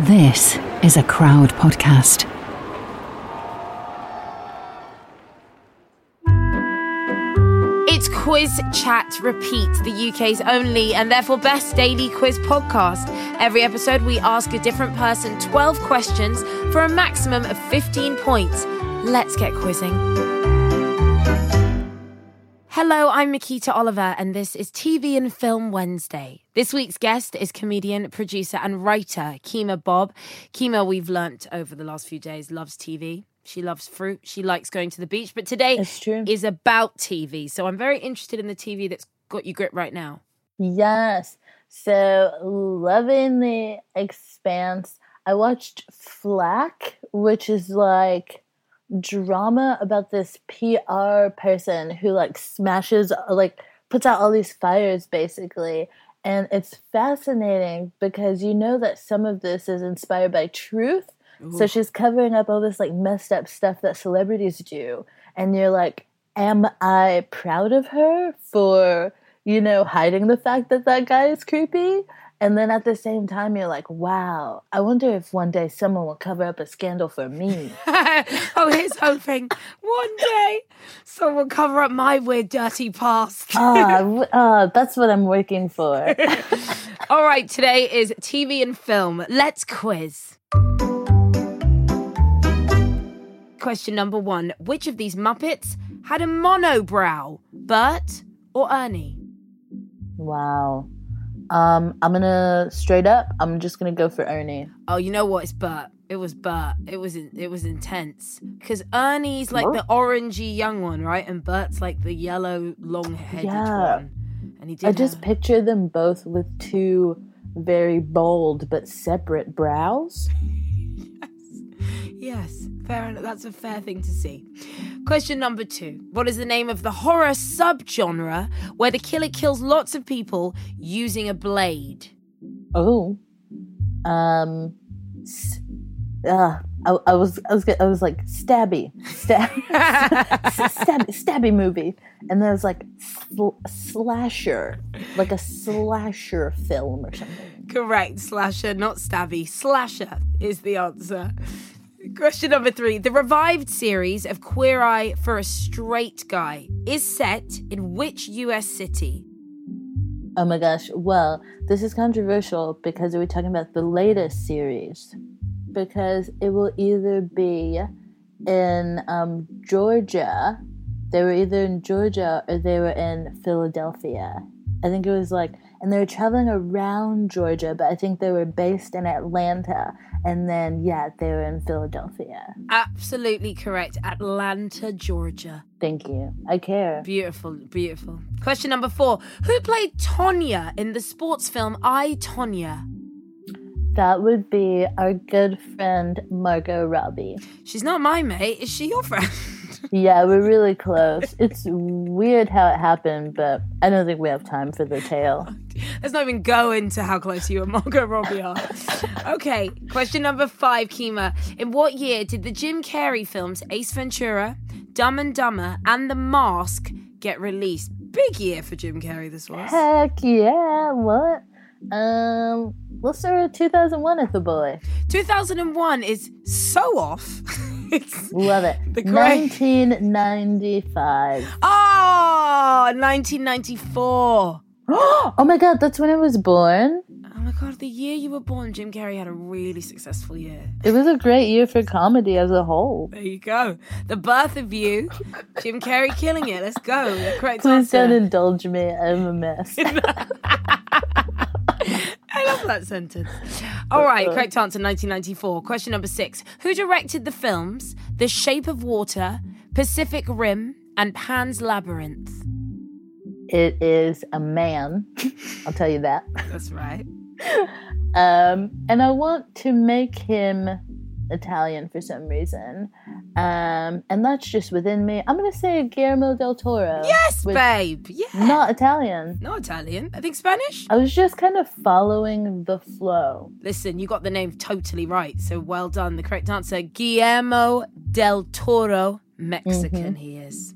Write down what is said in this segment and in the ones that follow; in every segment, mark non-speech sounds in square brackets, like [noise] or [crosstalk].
This is a crowd podcast. It's Quiz Chat Repeat, the UK's only and therefore best daily quiz podcast. Every episode, we ask a different person 12 questions for a maximum of 15 points. Let's get quizzing. Hello, I'm Makita Oliver, and this is TV and Film Wednesday. This week's guest is comedian, producer, and writer Kemah Bob. Kemah, we've learnt over the last few days, loves TV. She loves fruit. She likes going to the beach. But today is about TV. So I'm very interested in the TV that's got you grip right now. Yes. So, loving the expanse. I watched Flack, which is like drama about this PR person who like smashes, like puts out all these fires basically. And it's fascinating because you know that some of this is inspired by truth. So she's covering up all this like messed up stuff that celebrities do. And you're like, am I proud of her for, you know, hiding the fact that that guy is creepy? And then at the same time, you're like, wow, I wonder if one day someone will cover up a scandal for me. [laughs] oh, here's hoping one day someone will cover up my weird, dirty past. ah, w- ah, that's what I'm working for. [laughs] All right, today is TV and film. Let's quiz. Question number one Which of these Muppets had a monobrow? Bert or Ernie? wow. Um, I'm gonna straight up. I'm just gonna go for Ernie. Oh, you know what? It's Bert. It was Bert. It was it was intense because Ernie's like the orangey young one, right? And Bert's like the yellow, long-headed Yeah. one. And he did. I just have- picture them both with two very bold but separate brows. Yes, fair enough. That's a fair thing to see. Question number two. What is the name of the horror subgenre where the killer kills lots of people using a blade? Oh, um, uh, I, I was, I was, I was like stabby, stab, [laughs] stabby, stabby movie, and then it's like sl- slasher, like a slasher film or something. Correct, slasher, not stabby. Slasher is the answer. Question number three. The revived series of Queer Eye for a Straight Guy is set in which US city? Oh my gosh! Well, this is controversial because we're talking about the latest series, because it will either be in um, Georgia. They were either in Georgia or they were in Philadelphia. I think it was like, and they were traveling around Georgia, but I think they were based in Atlanta, and then yeah, they were in Philadelphia. Absolutely correct. Atlanta, Georgia. Thank you. I care. Beautiful, beautiful. Question number four. Who played Tonya in the sports film I, Tonya? That would be our good friend Margot Robbie. She's not my mate. Is she your friend? [laughs] Yeah, we're really close. It's weird how it happened, but I don't think we have time for the tale. [laughs] Let's not even go into how close you and Margot Robbie are. Okay, question number five, Kemah. In what year did the Jim Carrey films Ace Ventura, Dumb and Dumber, and The Mask get released? Big year for Jim Carrey, this was. Heck yeah, what? Um, let's start with 2001 at the boy. 2001 is so off. Love it. The great- 1995. oh, 1994. [gasps] oh my god, that's when I was born. Oh my god, the year you were born, Jim Carrey had a really successful year. It was a great year for comedy as a whole. There you go. The birth of you, Jim Carrey killing it. Let's go. Correct Please don't indulge me. I'm a mess. [laughs] [laughs] Love that sentence. All right, correct answer 1994. Question number six. Who directed the films The Shape of Water, Pacific Rim, and Pan's Labyrinth? It is a man. I'll tell you that. That's right. Um, and I want to make him Italian for some reason. Um, and that's just within me. I'm going to say Guillermo del Toro. Yes, babe. Yeah. Not Italian. Not Italian. I think Spanish. I was just kind of following the flow. Listen, you got the name totally right. So well done. The correct answer Guillermo del Toro, Mexican he is.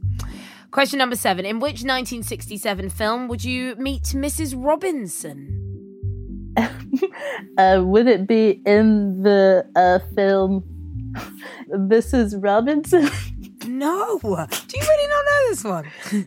Question number seven. In which 1967 film would you meet Mrs. Robinson? [laughs] Uh, would it be in the uh, film [laughs] Mrs. Robinson? No. Do you really not know this one?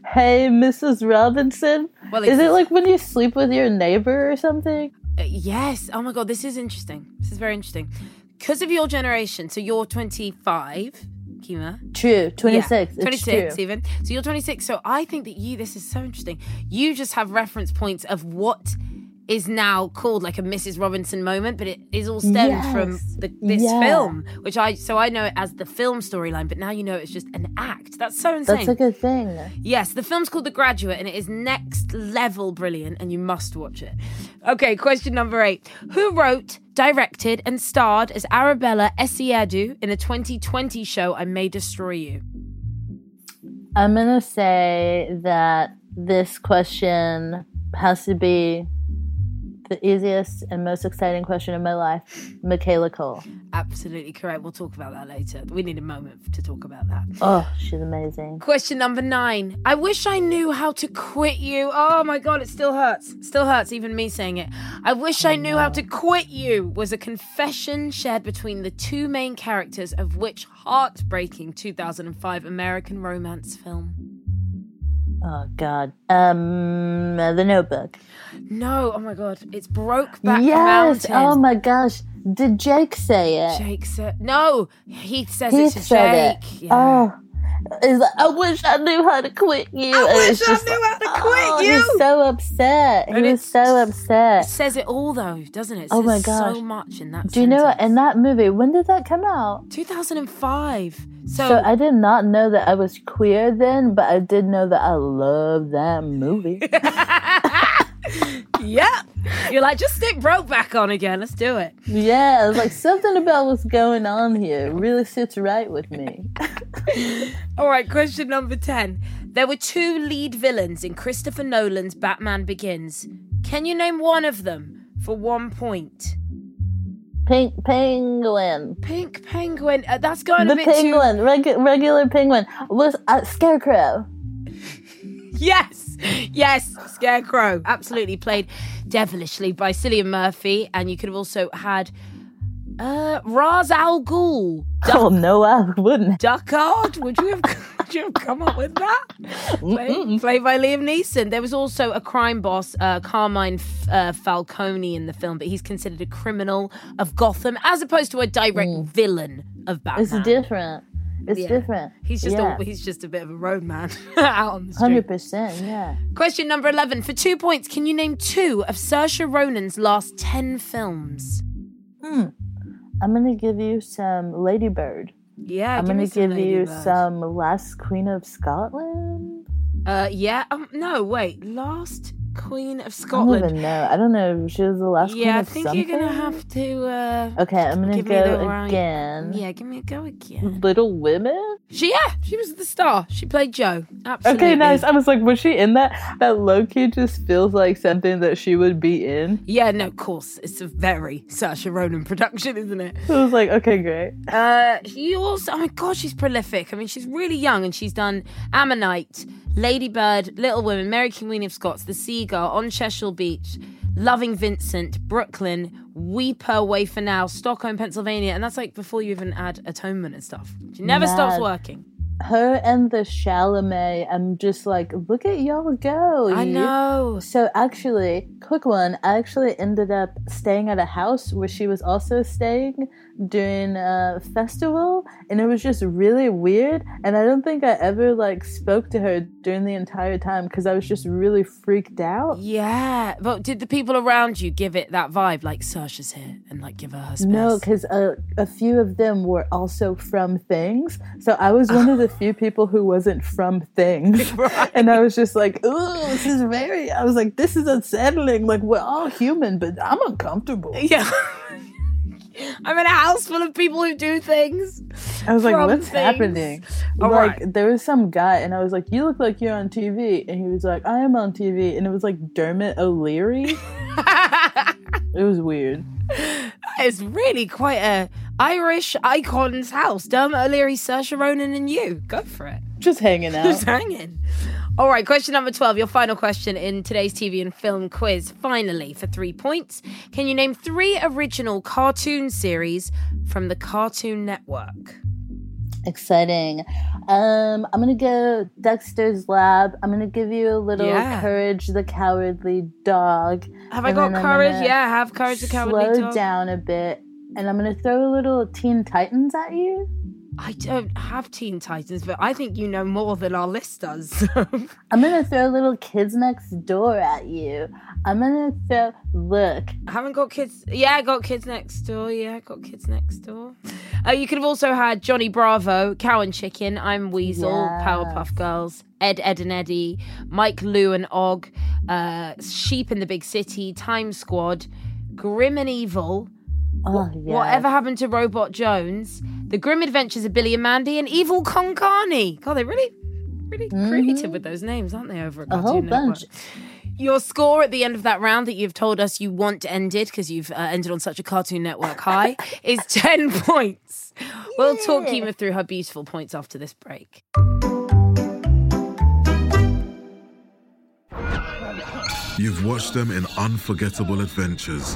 [laughs] hey, Mrs. Robinson? Well, Is it like when you sleep with your neighbor or something? Uh, yes. Oh my God, this is interesting. This is very interesting. Because of your generation, so you're 25, Kemah. True, 26. Yeah, it's 26 true. even. So you're 26. So I think that you, this is so interesting. You just have reference points of what is now called like a Mrs. Robinson moment, but it is all stemmed from the, this Yeah. film, which I, so I know it as the film storyline, but now you know it's just an act. That's so insane. That's a good thing. Yes, the film's called The Graduate and it is next level brilliant and you must watch it. Okay, question number eight. Who wrote, directed, and starred as Arabella Essiedu in a 2020 show I May Destroy You? I'm to say that this question has to be the easiest and most exciting question of my life. Michaela Coel. Absolutely correct. We'll talk about that later. We need a moment to talk about that. Oh, she's amazing. Question number nine. I wish I knew how to quit you. Oh my god, it still hurts. It still hurts, even me saying it. I wish I knew how to quit you was a confession shared between the two main characters of which heartbreaking 2005 American romance film? Oh, God. Um, The Notebook. No, oh my god, it's Brokeback yes. Mountain. Oh, my gosh. Did Jake say it? Jake said no. Heath says Heath it to said Jake. it. Yeah. Oh. It's like, I wish I knew how to quit you. I And wish I knew like, how to quit oh, you. He's so upset. He And was it's- so It upset. says it all though, doesn't it? It Oh my says so much in that. Do you know what? In that movie, when did that come out? 2005. So, So I did not know that I was queer then, but I did know that I loved that movie. [laughs] yeah. You're like, just stick Brokeback on again. Let's do it. yeah, it's like something about what's going on here really sits right with me. [laughs] [laughs] All right, question number 10. There were two lead villains in Christopher Nolan's Batman Begins. Can you name one of them for one point? Pink penguin. Pink Penguin. Uh, that's going a The bit penguin, regu- regular penguin, was uh, scarecrow. [laughs] Yes. Yes. Scarecrow. Absolutely played devilishly by Cillian Murphy. And you could have also had uh, Ra's al Ghul. Oh no, I wouldn't. Duckard? Would you have, [laughs] would you have come up with that? Play, played by Liam Neeson. There was also a crime boss, uh, Carmine F- uh, Falcone, in the film, but he's considered a criminal of Gotham as opposed to a direct villain of Batman. It's different. It's Yeah. different. He's just yeah. a, he's just a bit of a road man [laughs] out on the street. Hundred percent, yeah. Question number eleven for two points. Can you name two of Saoirse Ronan's last ten films? I'm gonna give you some Ladybird. Yeah, I'm gonna give you Ladybird. some Last Queen of Scotland. Uh, yeah. Um, no, wait. Last Queen of I don't Scotland. even know. I don't know she was the last queen Yeah, I think something. you're gonna have to. Uh, Okay, I'm gonna give me the go again. Yeah, give me a go again. Little Women. She, yeah, she was the star. She played Jo. Absolutely. Okay, nice. I was like, was she in that? That low key just feels like something that she would be in. Yeah, no, of course. It's a very Saoirse Ronan production, isn't it? I was like, okay, great. Uh, she also, oh my god, she's prolific. I mean, she's really young and she's done Ammonite, Lady Bird, Little Women, Mary Queen of Scots, The Seagull, On Chesil Beach, Loving Vincent, Brooklyn, Weep Her Away for Now, Stockholm, Pennsylvania, and that's like before you even add atonement and stuff. She never stops working. Her and the Chalamet, I'm just like, look at y'all go. I know. So actually, quick one. I actually ended up staying at a house where she was also staying during a festival, and it was just really weird. And I don't think I ever like spoke to her during the entire time because I was just really freaked out. Yeah, but did the people around you give it that vibe, like Saoirse's here, and like give her her space? No, because a, a few of them were also from things. So I was one of the few people who wasn't from things. [laughs] And I was just like, ooh, this is very, I was like, this is unsettling. Like, we're all human, but I'm uncomfortable. Yeah. [laughs] I'm in a house full of people who do things. I was like, what's things. happening? All like, right. there was some guy, and I was like, you look like you're on TV. And he was like, I am on TV. And it was like Dermot O'Leary. [laughs] it was weird. It's really quite a Irish icon's house. Dermot O'Leary, Saoirse Ronan, and you. Go for it. Just hanging out. Just hanging. All right, question number 12, your final question in today's TV and film quiz. Finally, for three points, can you name three original cartoon series from the Cartoon Network? Exciting. Um, I'm gonna go Dexter's Lab. I'm gonna give you a little Yeah. Courage the Cowardly Dog. Have I And got then I'm courage? gonna Yeah, have courage the cowardly Slow dog. down a bit, and I'm gonna throw a little Teen Titans at you. I don't have Teen Titans, but I think you know more than our list does. [laughs] I'm gonna throw a little Kids Next Door at you. I'm gonna throw. Look, I haven't got kids. Yeah, I got kids next door. Yeah, I got kids next door. Uh, you could have also had Johnny Bravo, Cow and Chicken, I'm Weasel, Yes. Powerpuff Girls, Ed, Edd and Eddy, Mike, Lou and Og, uh, Sheep in the Big City, Time Squad, Grim and Evil, oh yeah. Whatever Happened to Robot Jones, The Grim Adventures of Billy and Mandy, and Evil Con Carne. God, they're really, really creative with those names, aren't they? Over at Mm-hmm. A whole Network? bunch. Your score at the end of that round that you've told us you want ended because you've uh, ended on such a Cartoon Network high [laughs] is 10 points. We'll talk Kemah through her beautiful points after this break. You've watched them in unforgettable adventures,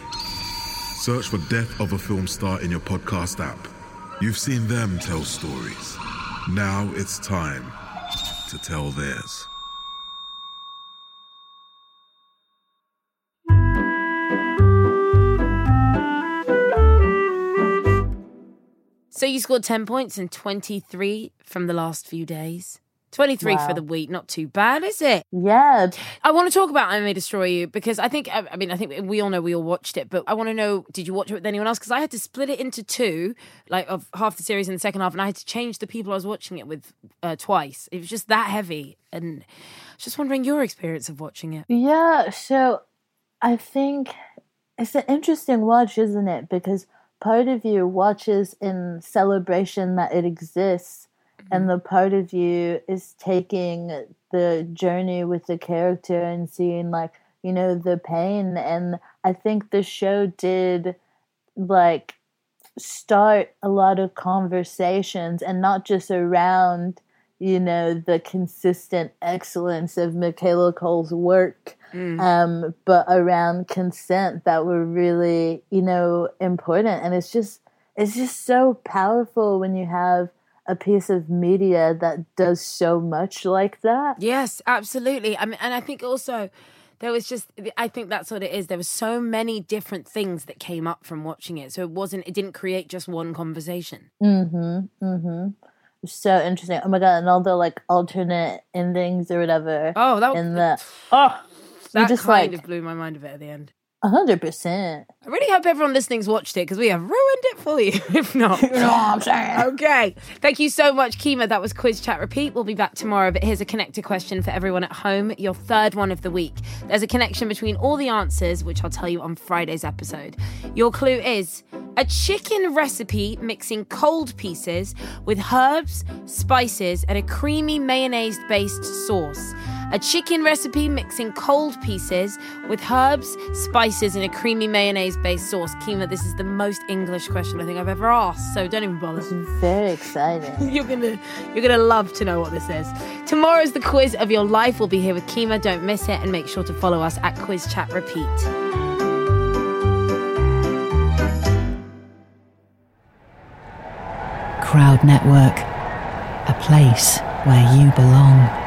Search for Death of a Film Star in your podcast app. You've seen them tell stories. Now it's time to tell theirs. So you scored 10 points and 23 from the last few days. 23 for the week, not too bad, is it? Yeah, I want to talk about I May Destroy You because I think, I mean, I think we all know we all watched it, but I want to know did you watch it with anyone else? Because I had to split it into two, like of half the series in the second half, and I had to change the people I was watching it with uh, twice. It was just that heavy. And just wondering your experience of watching it. Yeah, so I think it's an interesting watch, isn't it? Because part of you watches in celebration that it exists, and the part of you is taking the journey with the character and seeing, like, you know, the pain. And I think the show did, like, start a lot of conversations and not just around you know the consistent excellence of Michaela Coel's work um but around consent that were really you know important. And it's just it's just so powerful when you have a piece of media that does so much like that Yes, absolutely. I mean, and I think also there was just I think that's what it is. There were so many different things that came up from watching it, so it wasn't it didn't create just one conversation. mm-hmm mm-hmm so interesting oh my god and all the like alternate endings or whatever Oh, that and the oh that just kind like of blew my mind a bit at the end. A hundred percent I really hope everyone listening's watched it because we have ruined it for you. [laughs] if not, you know what i'm saying okay. Thank you so much, Kemah. That was quiz chat repeat. We'll be back tomorrow. But here's a connected question for everyone at home. Your third one of the week. There's a connection between all the answers, which I'll tell you on Friday's episode. Your clue is a chicken recipe mixing cold pieces with herbs, spices, and a creamy mayonnaise based sauce. A chicken recipe mixing cold pieces with herbs, spices, and a creamy mayonnaise based sauce. Kemah, this is the most English question I think I've ever asked, so don't even bother. very exciting [laughs] You're gonna you're gonna love to know what this is. Tomorrow's the quiz of your life. We'll be here with Kemah. Don't miss it, and make sure to follow us at Quiz Chat Repeat. Crowd Network, a place where you belong.